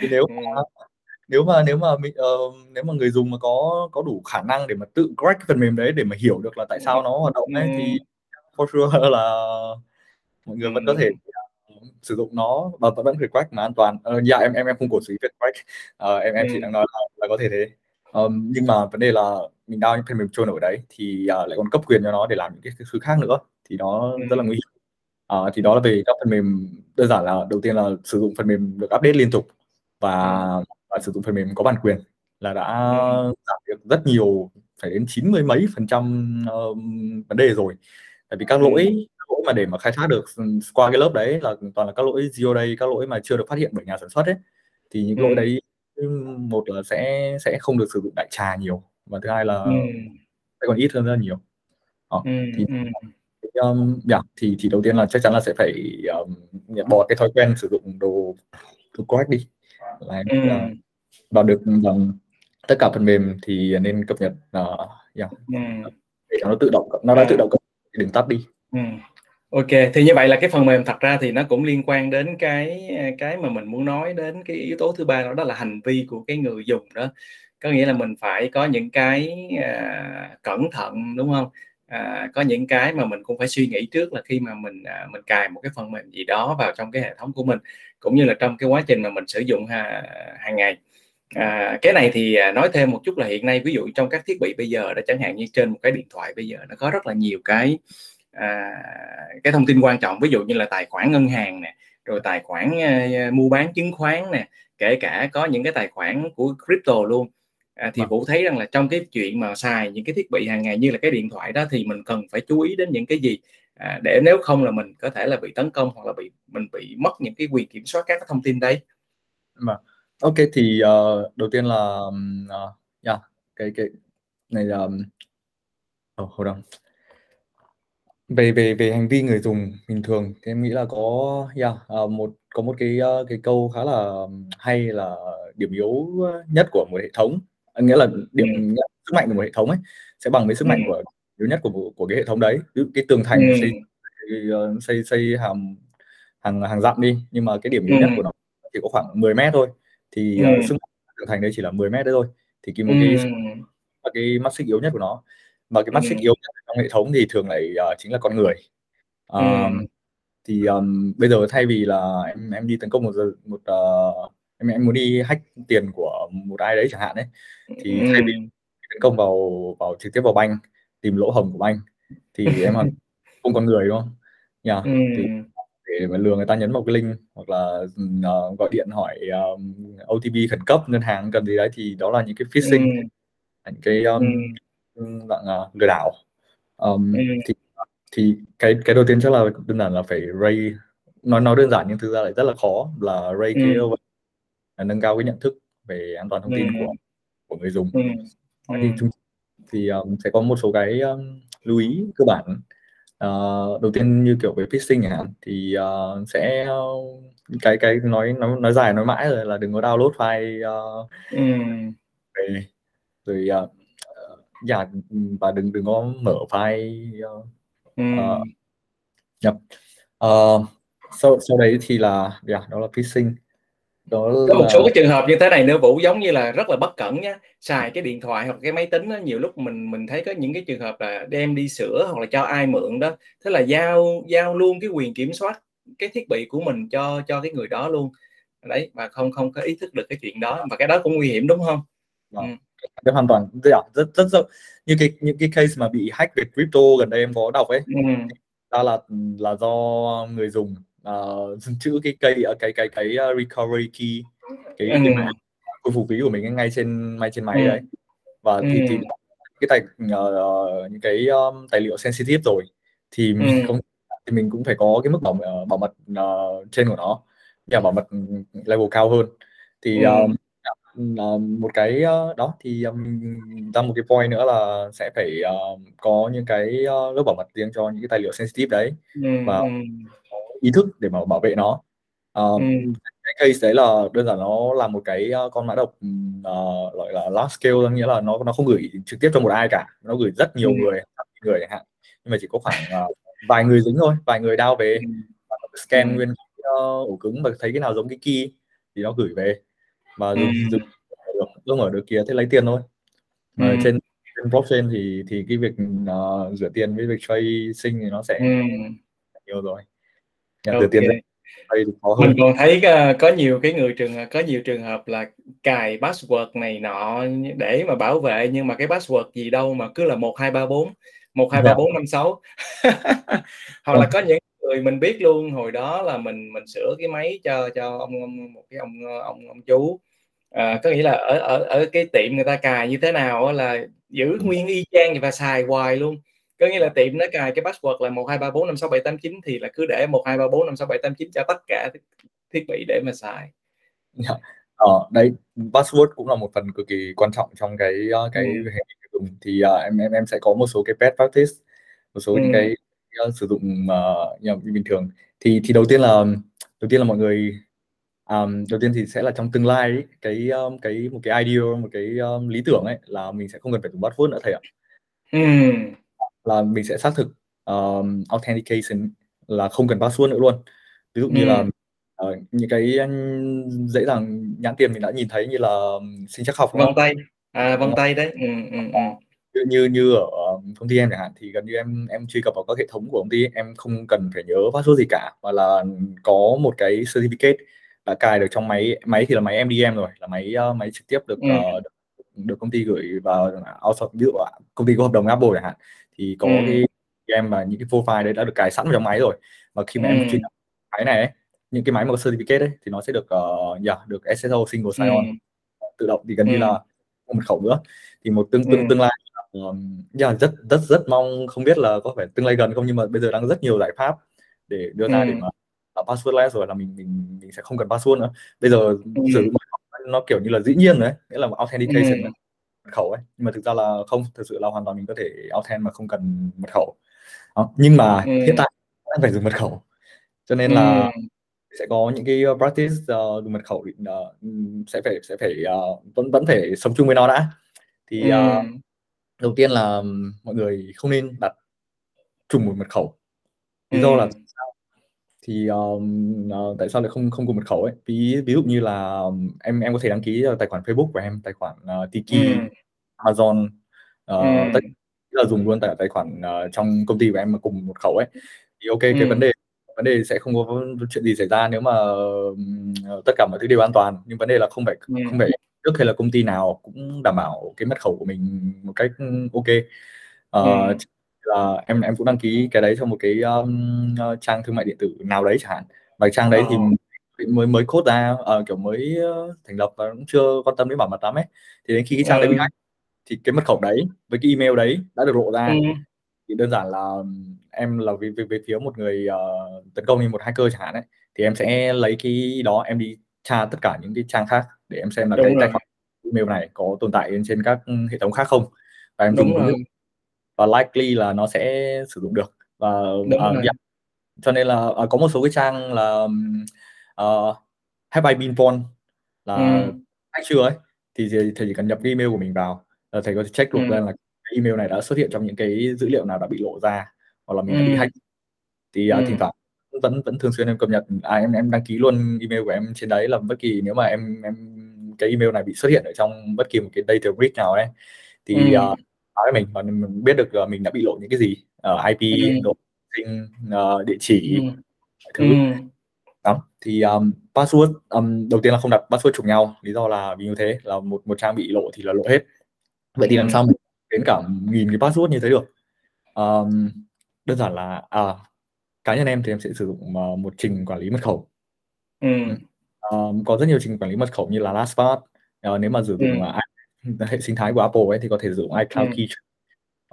thì nếu ừ. mà nếu mà nếu mà mình uh, nếu mà người dùng mà có có đủ khả năng để mà tự crack cái phần mềm đấy để mà hiểu được là tại sao nó hoạt động ấy thì for sure (laughs) là mọi người vẫn có thể uh, sử dụng nó và vẫn phải crack mà an toàn. Uh, dạ em em em không cổ suý việc crack. Uh, em em chỉ đang nói là, là có thể thế. Um, nhưng mà vấn đề là mình download những phần mềm trôi nổi đấy thì uh, lại còn cấp quyền cho nó để làm những cái thứ khác nữa thì nó rất là nguy hiểm. Uh, thì đó là về các phần mềm đơn giản là đầu tiên là sử dụng phần mềm được update liên tục và và sử dụng phần mềm có bản quyền là đã ừ. giảm được rất nhiều phải đến chín mươi mấy phần trăm uh, vấn đề rồi tại vì các ừ. lỗi lỗi mà để mà khai thác được qua cái lớp đấy là toàn là các lỗi zero day các lỗi mà chưa được phát hiện bởi nhà sản xuất ấy thì những ừ. lỗi đấy một là sẽ sẽ không được sử dụng đại trà nhiều và thứ hai là ừ. còn ít hơn rất là nhiều Đó, ừ. thì um, yeah, thì thì đầu tiên là chắc chắn là sẽ phải um, bỏ cái thói quen sử dụng đồ đồ correct đi là ừ. uh, vào được bằng tất cả phần mềm thì nên cập nhật uh, yeah, ừ. để cho nó tự động nó đã ừ. tự động cập đừng tắt đi ừ. Ok, thì như vậy là cái phần mềm thật ra thì nó cũng liên quan đến cái cái mà mình muốn nói đến cái yếu tố thứ ba đó, đó là hành vi của cái người dùng đó. Có nghĩa là mình phải có những cái à, cẩn thận đúng không? à, có những cái mà mình cũng phải suy nghĩ trước là khi mà mình à, mình cài một cái phần mềm gì đó vào trong cái hệ thống của mình cũng như là trong cái quá trình mà mình sử dụng ha, hàng ngày. À, cái này thì à, nói thêm một chút là hiện nay ví dụ trong các thiết bị bây giờ đã chẳng hạn như trên một cái điện thoại bây giờ nó có rất là nhiều cái à, cái thông tin quan trọng. Ví dụ như là tài khoản ngân hàng nè rồi tài khoản à, mua bán chứng khoán nè kể cả có những cái tài khoản của crypto luôn à, thì vâng. vũ thấy rằng là trong cái chuyện mà xài những cái thiết bị hàng ngày như là cái điện thoại đó thì mình cần phải chú ý đến những cái gì à, để nếu không là mình có thể là bị tấn công hoặc là bị mình bị mất những cái quyền kiểm soát các cái thông tin đấy mà vâng. ok thì uh, đầu tiên là uh, yeah, cái cái này là oh, hold on về về về hành vi người dùng bình thường thì em nghĩ là có yeah, uh, một có một cái uh, cái câu khá là hay là điểm yếu nhất của một hệ thống nghĩa là điểm ừ. sức mạnh của một hệ thống ấy sẽ bằng với sức mạnh ừ. của yếu nhất của của cái hệ thống đấy dụ cái tường thành ừ. xây, xây xây hàng hàng hàng dặm đi nhưng mà cái điểm yếu nhất của nó chỉ có khoảng 10 mét thôi thì ừ. uh, sức mạnh tường thành đây chỉ là 10 mét đấy thôi thì cái một cái là cái mắt xích yếu nhất của nó và cái mắt xích yếu nhất trong hệ thống thì thường lại uh, chính là con người uh, ừ. thì um, bây giờ thay vì là em em đi tấn công một một uh, em em muốn đi hack tiền của một ai đấy chẳng hạn đấy thì ừ. thay vì tấn công vào vào trực tiếp vào banh tìm lỗ hổng của banh thì (laughs) em hoàn không con người đúng không yeah. ừ. thì để mà lừa người ta nhấn vào cái link hoặc là uh, gọi điện hỏi um, OTP khẩn cấp ngân hàng cần gì đấy thì đó là những cái phishing ừ. những cái um, ừ. dạng uh, lừa đảo um, ừ. thì thì cái cái đầu tiên chắc là đơn giản là phải raise nói nói đơn giản nhưng thực ra lại rất là khó là raise ừ. cái nâng cao cái nhận thức về an toàn thông tin ừ. của của người dùng ừ. thì chúng thì um, sẽ có một số cái um, lưu ý cơ bản uh, đầu tiên như kiểu về phishing chẳng hạn thì uh, sẽ uh, cái cái nói nói nói dài nói mãi rồi là đừng có download file uh, ừ. về rồi uh, dạ và đừng đừng có mở file uh, ừ. uh, nhập uh, sau sau đấy thì là yeah, đó là phishing đó có một số cái trường hợp như thế này nữa vũ giống như là rất là bất cẩn nhá xài cái điện thoại hoặc cái máy tính đó, nhiều lúc mình mình thấy có những cái trường hợp là đem đi sửa hoặc là cho ai mượn đó. Thế là giao giao luôn cái quyền kiểm soát cái thiết bị của mình cho cho cái người đó luôn. Đấy và không không có ý thức được cái chuyện đó và cái đó cũng nguy hiểm đúng không? Ừ. cái hoàn toàn rất, rất rất rất như cái những cái case mà bị hack về crypto gần đây em có đọc ấy. Ừ. đó là là do người dùng uh, chữ cái cây ở cái cái cái uh, recovery key cái ừ. cái khôi phục ví của mình ngay trên ngay trên máy ừ. đấy và ừ. thì, thì cái tài uh, những cái um, tài liệu sensitive rồi thì mình ừ. không thì mình cũng phải có cái mức bảo uh, bảo mật uh, trên của nó nhà bảo mật level cao hơn thì ừ. um, uh, một cái uh, đó thì um, ra một cái point nữa là sẽ phải uh, có những cái uh, lớp bảo mật riêng cho những cái tài liệu sensitive đấy ừ. và ừ ý thức để mà bảo vệ nó uh, ừ. cái case đấy là đơn giản nó là một cái uh, con mã độc uh, gọi là large scale nghĩa là nó nó không gửi trực tiếp cho một ai cả nó gửi rất nhiều ừ. người người chẳng hạn nhưng mà chỉ có khoảng uh, vài người dính thôi vài người đao về ừ. scan ừ. nguyên uh, ổ cứng và thấy cái nào giống cái key thì nó gửi về và dùng ừ. dùng dùng ở được kia thế lấy tiền thôi ừ. trên trên blockchain thì thì cái việc uh, rửa tiền với việc tracing thì nó sẽ ừ. nhiều rồi nhận okay. từ đây mình còn thấy uh, có nhiều cái người trường có nhiều trường hợp là cài password này nọ để mà bảo vệ nhưng mà cái password gì đâu mà cứ là một hai ba bốn một hai ba bốn năm sáu. (laughs) Hoặc là có những người mình biết luôn hồi đó là mình mình sửa cái máy cho cho ông, ông một cái ông ông ông chú. À, có nghĩa là ở ở ở cái tiệm người ta cài như thế nào là giữ nguyên y chang và xài hoài luôn có nghĩa là tiệm nó cài cái password là một hai ba bốn năm sáu bảy tám chín thì là cứ để một hai ba bốn năm sáu bảy tám chín cho tất cả thiết bị để mà xài dạ. ờ, đấy password cũng là một phần cực kỳ quan trọng trong cái ờ, cái ừ. hệ dùng thì uh, em em em sẽ có một số cái best practice một số ừ. những cái uh, sử dụng uh, bình thường thì thì đầu tiên là đầu tiên là mọi người um, đầu tiên thì sẽ là trong tương lai ấy, cái um, cái một cái idea một cái um, lý tưởng ấy là mình sẽ không cần phải dùng password nữa thầy ạ ừ là mình sẽ xác thực um, authentication là không cần password nữa luôn. Ví dụ như là uh, những cái dễ dàng nhãn tiền mình đã nhìn thấy như là sinh chắc học vân tay. À vân tay đấy. Ừ, ừ, ừ. như như ở công ty em chẳng hạn thì gần như em em truy cập vào các hệ thống của công ty em không cần phải nhớ password gì cả mà là có một cái certificate đã cài được trong máy máy thì là máy MDM rồi là máy uh, máy trực tiếp được, ừ. uh, được được công ty gửi vào outsource ví dụ công ty có hợp đồng Apple chẳng hạn thì có ừ. cái em và những cái profile đấy đã được cài sẵn vào trong máy rồi và khi mà ừ. em truy cập máy này ấy, những cái máy mà có certificate ấy thì nó sẽ được uh, yeah, được SSO single sign on ừ. tự động thì gần như là không mật khẩu nữa thì một tương tương tương lai um, yeah, rất rất rất mong không biết là có phải tương lai gần không nhưng mà bây giờ đang rất nhiều giải pháp để đưa ra để mà là passwordless rồi là mình mình mình sẽ không cần password nữa bây giờ ừ. sử dụng nó kiểu như là dĩ nhiên đấy nghĩa là authentication ừ. mật khẩu ấy nhưng mà thực ra là không thực sự là hoàn toàn mình có thể authent mà không cần mật khẩu đó. nhưng mà ừ. hiện tại đang phải dùng mật khẩu cho nên là ừ. sẽ có những cái practice uh, mật khẩu uh, sẽ phải sẽ phải uh, vẫn vẫn phải sống chung với nó đã thì uh, đầu tiên là mọi người không nên đặt trùng một mật khẩu lý do là thì um, uh, tại sao lại không không cùng mật khẩu ấy ví ví dụ như là em em có thể đăng ký tài khoản Facebook của em tài khoản uh, Tiki ừ. Amazon uh, tất là dùng luôn tại tài khoản uh, trong công ty của em mà cùng một khẩu ấy thì ok ừ. cái vấn đề vấn đề sẽ không có chuyện gì xảy ra nếu mà uh, tất cả mọi thứ đều an toàn nhưng vấn đề là không phải ừ. không phải trước hay là công ty nào cũng đảm bảo cái mật khẩu của mình một cách ok uh, ừ là em em cũng đăng ký cái đấy cho một cái um, trang thương mại điện tử nào đấy chẳng hạn và trang đấy thì mới mới code ra uh, kiểu mới uh, thành lập và cũng chưa quan tâm đến bảo mật lắm ấy thì đến khi cái trang ừ. đấy bị hack thì cái mật khẩu đấy với cái email đấy đã được lộ ra ừ. thì đơn giản là em là về về, về phía một người uh, tấn công như một hacker chẳng hạn ấy thì em sẽ lấy cái đó em đi tra tất cả những cái trang khác để em xem là Đúng cái rồi. tài khoản email này có tồn tại trên các hệ thống khác không và em dùng và likely là nó sẽ sử dụng được và uh, yeah. cho nên là uh, có một số cái trang là uh, have I been born là ừ. chưa ấy thì thầy chỉ cần nhập cái email của mình vào là thầy có thể check được ừ. là cái email này đã xuất hiện trong những cái dữ liệu nào đã bị lộ ra hoặc là mình ừ. đã bị hack thì uh, ừ. thỉnh thoảng vẫn vẫn thường xuyên em cập nhật à, em em đăng ký luôn email của em trên đấy là bất kỳ nếu mà em em cái email này bị xuất hiện ở trong bất kỳ một cái data breach nào ấy thì ừ. uh, nói với mình và mình biết được uh, mình đã bị lộ những cái gì ở uh, IP ừ. độ sinh uh, địa chỉ ừ. thứ ừ. đó thì um, password um, đầu tiên là không đặt password trùng nhau lý do là vì như thế là một một trang bị lộ thì là lộ hết vậy thì làm sao mình đến cả nghìn cái password như thế được um, đơn giản là à, cá nhân em thì em sẽ sử dụng uh, một trình quản lý mật khẩu ừ. um, có rất nhiều trình quản lý mật khẩu như là LastPass uh, nếu mà sử dụng ừ. (laughs) uh, hệ sinh thái của Apple ấy thì có thể sử dụng iCloud ừ. Key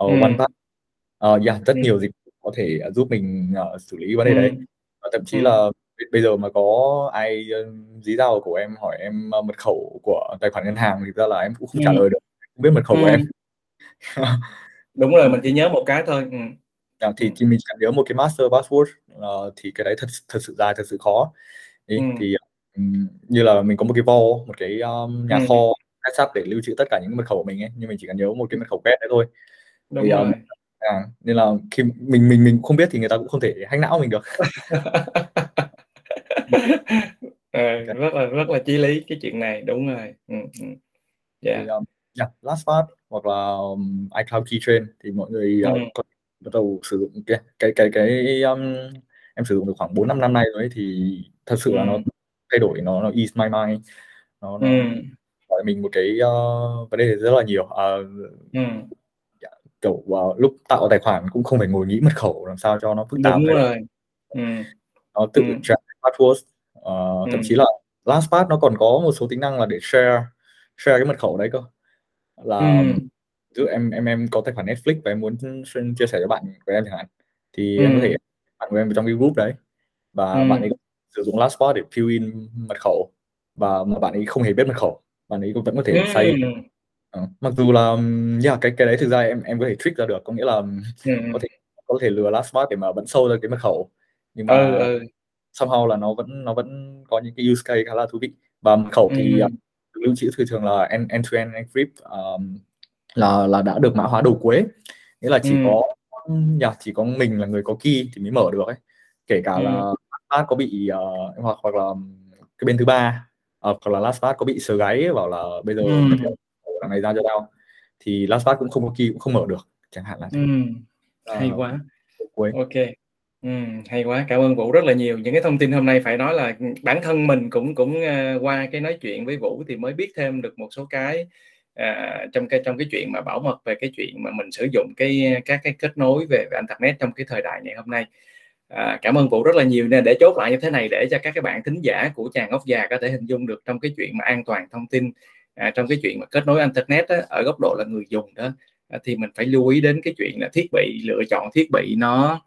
uh, OnePass uh, yeah, rất ừ. nhiều dịch có thể giúp mình uh, xử lý vấn đề ừ. đấy và thậm chí ừ. là bây giờ mà có ai dí dao của em hỏi em mật khẩu của tài khoản ngân hàng thì ra là em cũng không ừ. trả lời được không biết mật khẩu ừ. của em (laughs) đúng rồi mình chỉ nhớ một cái thôi ừ. À, thì, thì mình chỉ nhớ một cái master password uh, thì cái đấy thật thật sự dài thật sự khó thì, ừ. thì um, như là mình có một cái vault một cái um, nhà ừ. kho backup để lưu trữ tất cả những mật khẩu của mình ấy nhưng mình chỉ cần nhớ một cái mật khẩu quét đấy thôi Đúng thì, um, à, nên là khi mình mình mình không biết thì người ta cũng không thể hack não mình được (laughs) à, rất là rất là chí lý cái chuyện này đúng rồi ừ, ừ. Yeah. Thì, um, yeah, LastPass hoặc là um, iCloud Keychain thì mọi người uh, ừ. có bắt đầu sử dụng cái cái cái cái um, em sử dụng được khoảng 4 5 năm nay rồi ấy, thì thật sự ừ. là nó thay đổi nó nó ease my mind nó, nó ừ hỏi mình một cái uh, vấn đề rất là nhiều uh, ừ. kiểu uh, lúc tạo tài khoản cũng không phải ngồi nghĩ mật khẩu làm sao cho nó phức tạp Đúng rồi. Ừ. nó tự ừ. password uh, ừ. thậm chí là LastPass nó còn có một số tính năng là để share share cái mật khẩu đấy cơ là ừ. ví em em em có tài khoản Netflix và em muốn chia sẻ cho bạn của em chẳng hạn thì ừ. em có thể bạn của em vào trong cái group đấy và ừ. bạn ấy sử dụng LastPass để fill in mật khẩu và mà bạn ấy không hề biết mật khẩu bạn ấy cũng vẫn có thể xây ờ, mặc dù là yeah, cái cái đấy thực ra em em có thể trick ra được có nghĩa là có thể có thể lừa LastPass để mà vẫn sâu ra cái mật khẩu. Nhưng mà ừ, ừ. somehow là nó vẫn nó vẫn có những cái use case khá là thú vị. Và mật khẩu thì uh, lưu trữ thường thường là end to end encrypt um, là là đã được mã hóa đầu cuối. Nghĩa là chỉ ừ. có yeah, chỉ có mình là người có key thì mới mở được ấy. Kể cả ừ. là có bị uh, hoặc hoặc là cái bên thứ ba uh, hoặc là LastPass có bị sờ gáy bảo là bây giờ ừ. thằng này ra cho tao thì LastPass cũng không có key cũng không mở được chẳng hạn là thế. Ừm, hay Ờ, quá. cuối. OK. Ừm, hay quá, cảm ơn Vũ rất là nhiều. Những cái thông tin hôm nay phải nói là, bản thân mình cũng cũng, a, qua cái nói chuyện với Vũ thì mới biết thêm được một số cái, à, trong cái trong cái chuyện mà bảo mật về cái chuyện mà mình sử dụng cái các cái kết nối về về internet trong cái thời đại ngày hôm nay. À, cảm ơn Vũ rất là nhiều nên để chốt lại như thế này để cho các cái bạn thính giả của Chàng Ốc Già có thể hình dung được trong cái chuyện mà an toàn thông tin, à, trong cái chuyện mà kết nối internet đó, ở góc độ là người dùng đó, à, thì mình phải lưu ý đến cái chuyện là thiết bị lựa chọn thiết bị nó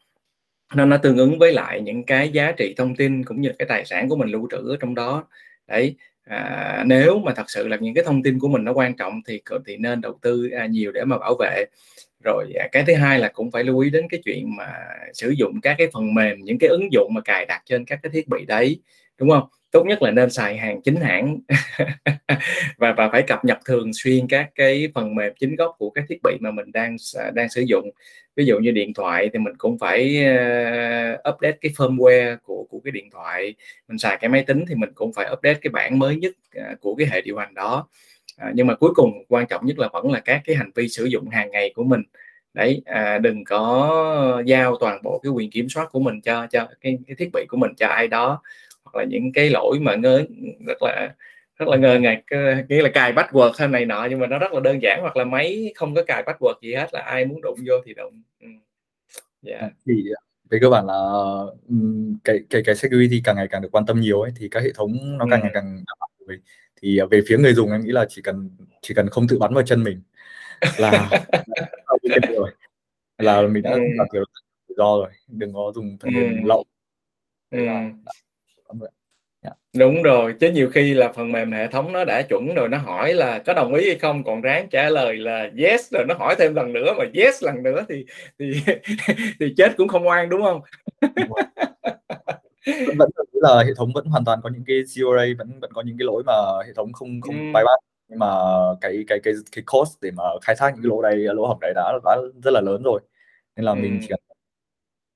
nó nó tương ứng với lại những cái giá trị thông tin cũng như cái tài sản của mình lưu trữ ở trong đó. Đấy, à, nếu mà thật sự là những cái thông tin của mình nó quan trọng thì thì nên đầu tư, à, nhiều để mà bảo vệ. Rồi, à, cái thứ hai là cũng phải lưu ý đến cái chuyện mà sử dụng các cái phần mềm, những cái ứng dụng mà cài đặt trên các cái thiết bị đấy, đúng không Tốt nhất là nên xài hàng chính hãng (laughs) và và phải cập nhật thường xuyên các cái phần mềm chính gốc của các thiết bị mà mình đang à, đang sử dụng. Ví dụ như điện thoại thì mình cũng phải, uh, update cái firmware của của cái điện thoại, mình xài cái máy tính thì mình cũng phải update cái bản mới nhất, uh, của cái hệ điều hành đó. uh, nhưng mà cuối cùng quan trọng nhất là vẫn là các cái hành vi sử dụng hàng ngày của mình. Đấy, à, đừng có giao toàn bộ cái quyền kiểm soát của mình cho cho cái cái thiết bị của mình cho ai đó, hoặc là những cái lỗi mà ngớ rất là rất là ngờ ngạt, nghĩa là cài password hay này nọ nhưng mà nó rất là đơn giản, hoặc là máy không có cài password gì hết là ai muốn đụng vô thì đụng. Ừm. Yeah. À, thì, à, về cơ bản là, cái cái cái security càng ngày càng được quan tâm nhiều ấy, thì các hệ thống nó càng ngày Ừm. càng rồi. Thì, à, về phía người dùng em nghĩ là chỉ cần chỉ cần không tự bắn vào chân mình là (laughs) rồi, là mình đã Ừm. thiểu rủi ro rồi, đừng có dùng phần mềm Ừm. lậu. Đấy là Ừm. Yeah. Đúng rồi, chứ nhiều khi là phần mềm hệ thống nó đã chuẩn rồi, nó hỏi là có đồng ý hay không, còn ráng trả lời là "Yes" rồi nó hỏi thêm lần nữa mà "Yes" lần nữa thì thì (laughs) thì chết cũng không oan, đúng hông? Đúng rồi. Vẫn mình là hệ thống vẫn hoàn toàn có những cái day, vẫn vẫn có những cái lỗi mà hệ thống không không Ừm. bypass, nhưng mà cái cái cái cái cost để mà khai thác những cái lỗ đấy lỗ hổng đấy đã đã rất là lớn rồi, nên là mình chỉ Ừm. cần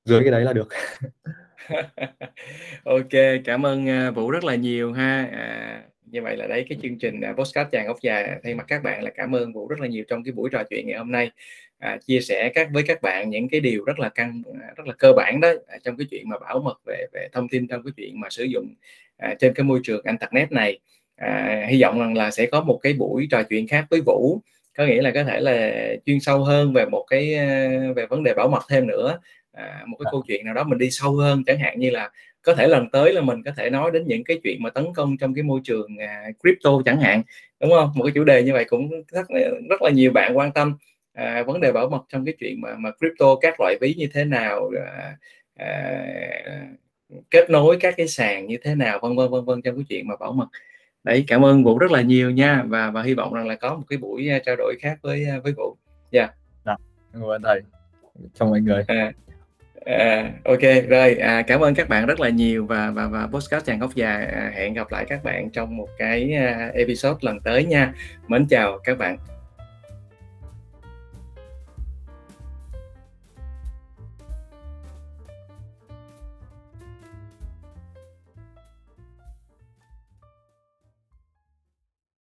dưới cái đấy là được. (laughs) (laughs) OK, cảm ơn, a, Vũ rất là nhiều ha. À, như vậy là đấy cái chương trình, à, podcast Chàng Ốc Già thay mặt các bạn là cảm ơn Vũ rất là nhiều trong cái buổi trò chuyện ngày hôm nay, à, chia sẻ các với các bạn những cái điều rất là căn à, rất là cơ bản đó, à, trong cái chuyện mà bảo mật về về thông tin trong cái chuyện mà sử dụng, à, trên cái môi trường internet này. À, hy vọng rằng là sẽ có một cái buổi trò chuyện khác với Vũ, có nghĩa là có thể là chuyên sâu hơn về một cái, à, về vấn đề bảo mật thêm nữa, à, một cái Dạ. câu chuyện nào đó mình đi sâu hơn, chẳng hạn như là có thể lần tới là mình có thể nói đến những cái chuyện mà tấn công trong cái môi trường, à, crypto chẳng hạn, đúng hông? Một cái chủ đề như vậy cũng rất là rất là nhiều bạn quan tâm, à, vấn đề bảo mật trong cái chuyện mà mà crypto, các loại ví như thế nào, à, à, kết nối các cái sàn như thế nào, vân vân, vân vân trong cái chuyện mà bảo mật. Đấy, cảm ơn Vũ rất là nhiều nha, và và hy vọng rằng là có một cái buổi, a, trao đổi khác với, a, với Vũ. Yeah. Dạ, cảm ơn thầy. Chào mọi người. À, à, OK, rồi, à, cảm ơn các bạn rất là nhiều và và và podcast Chàng góc Già, à, hẹn gặp lại các bạn trong một cái, à, episode lần tới nha. Mến chào các bạn.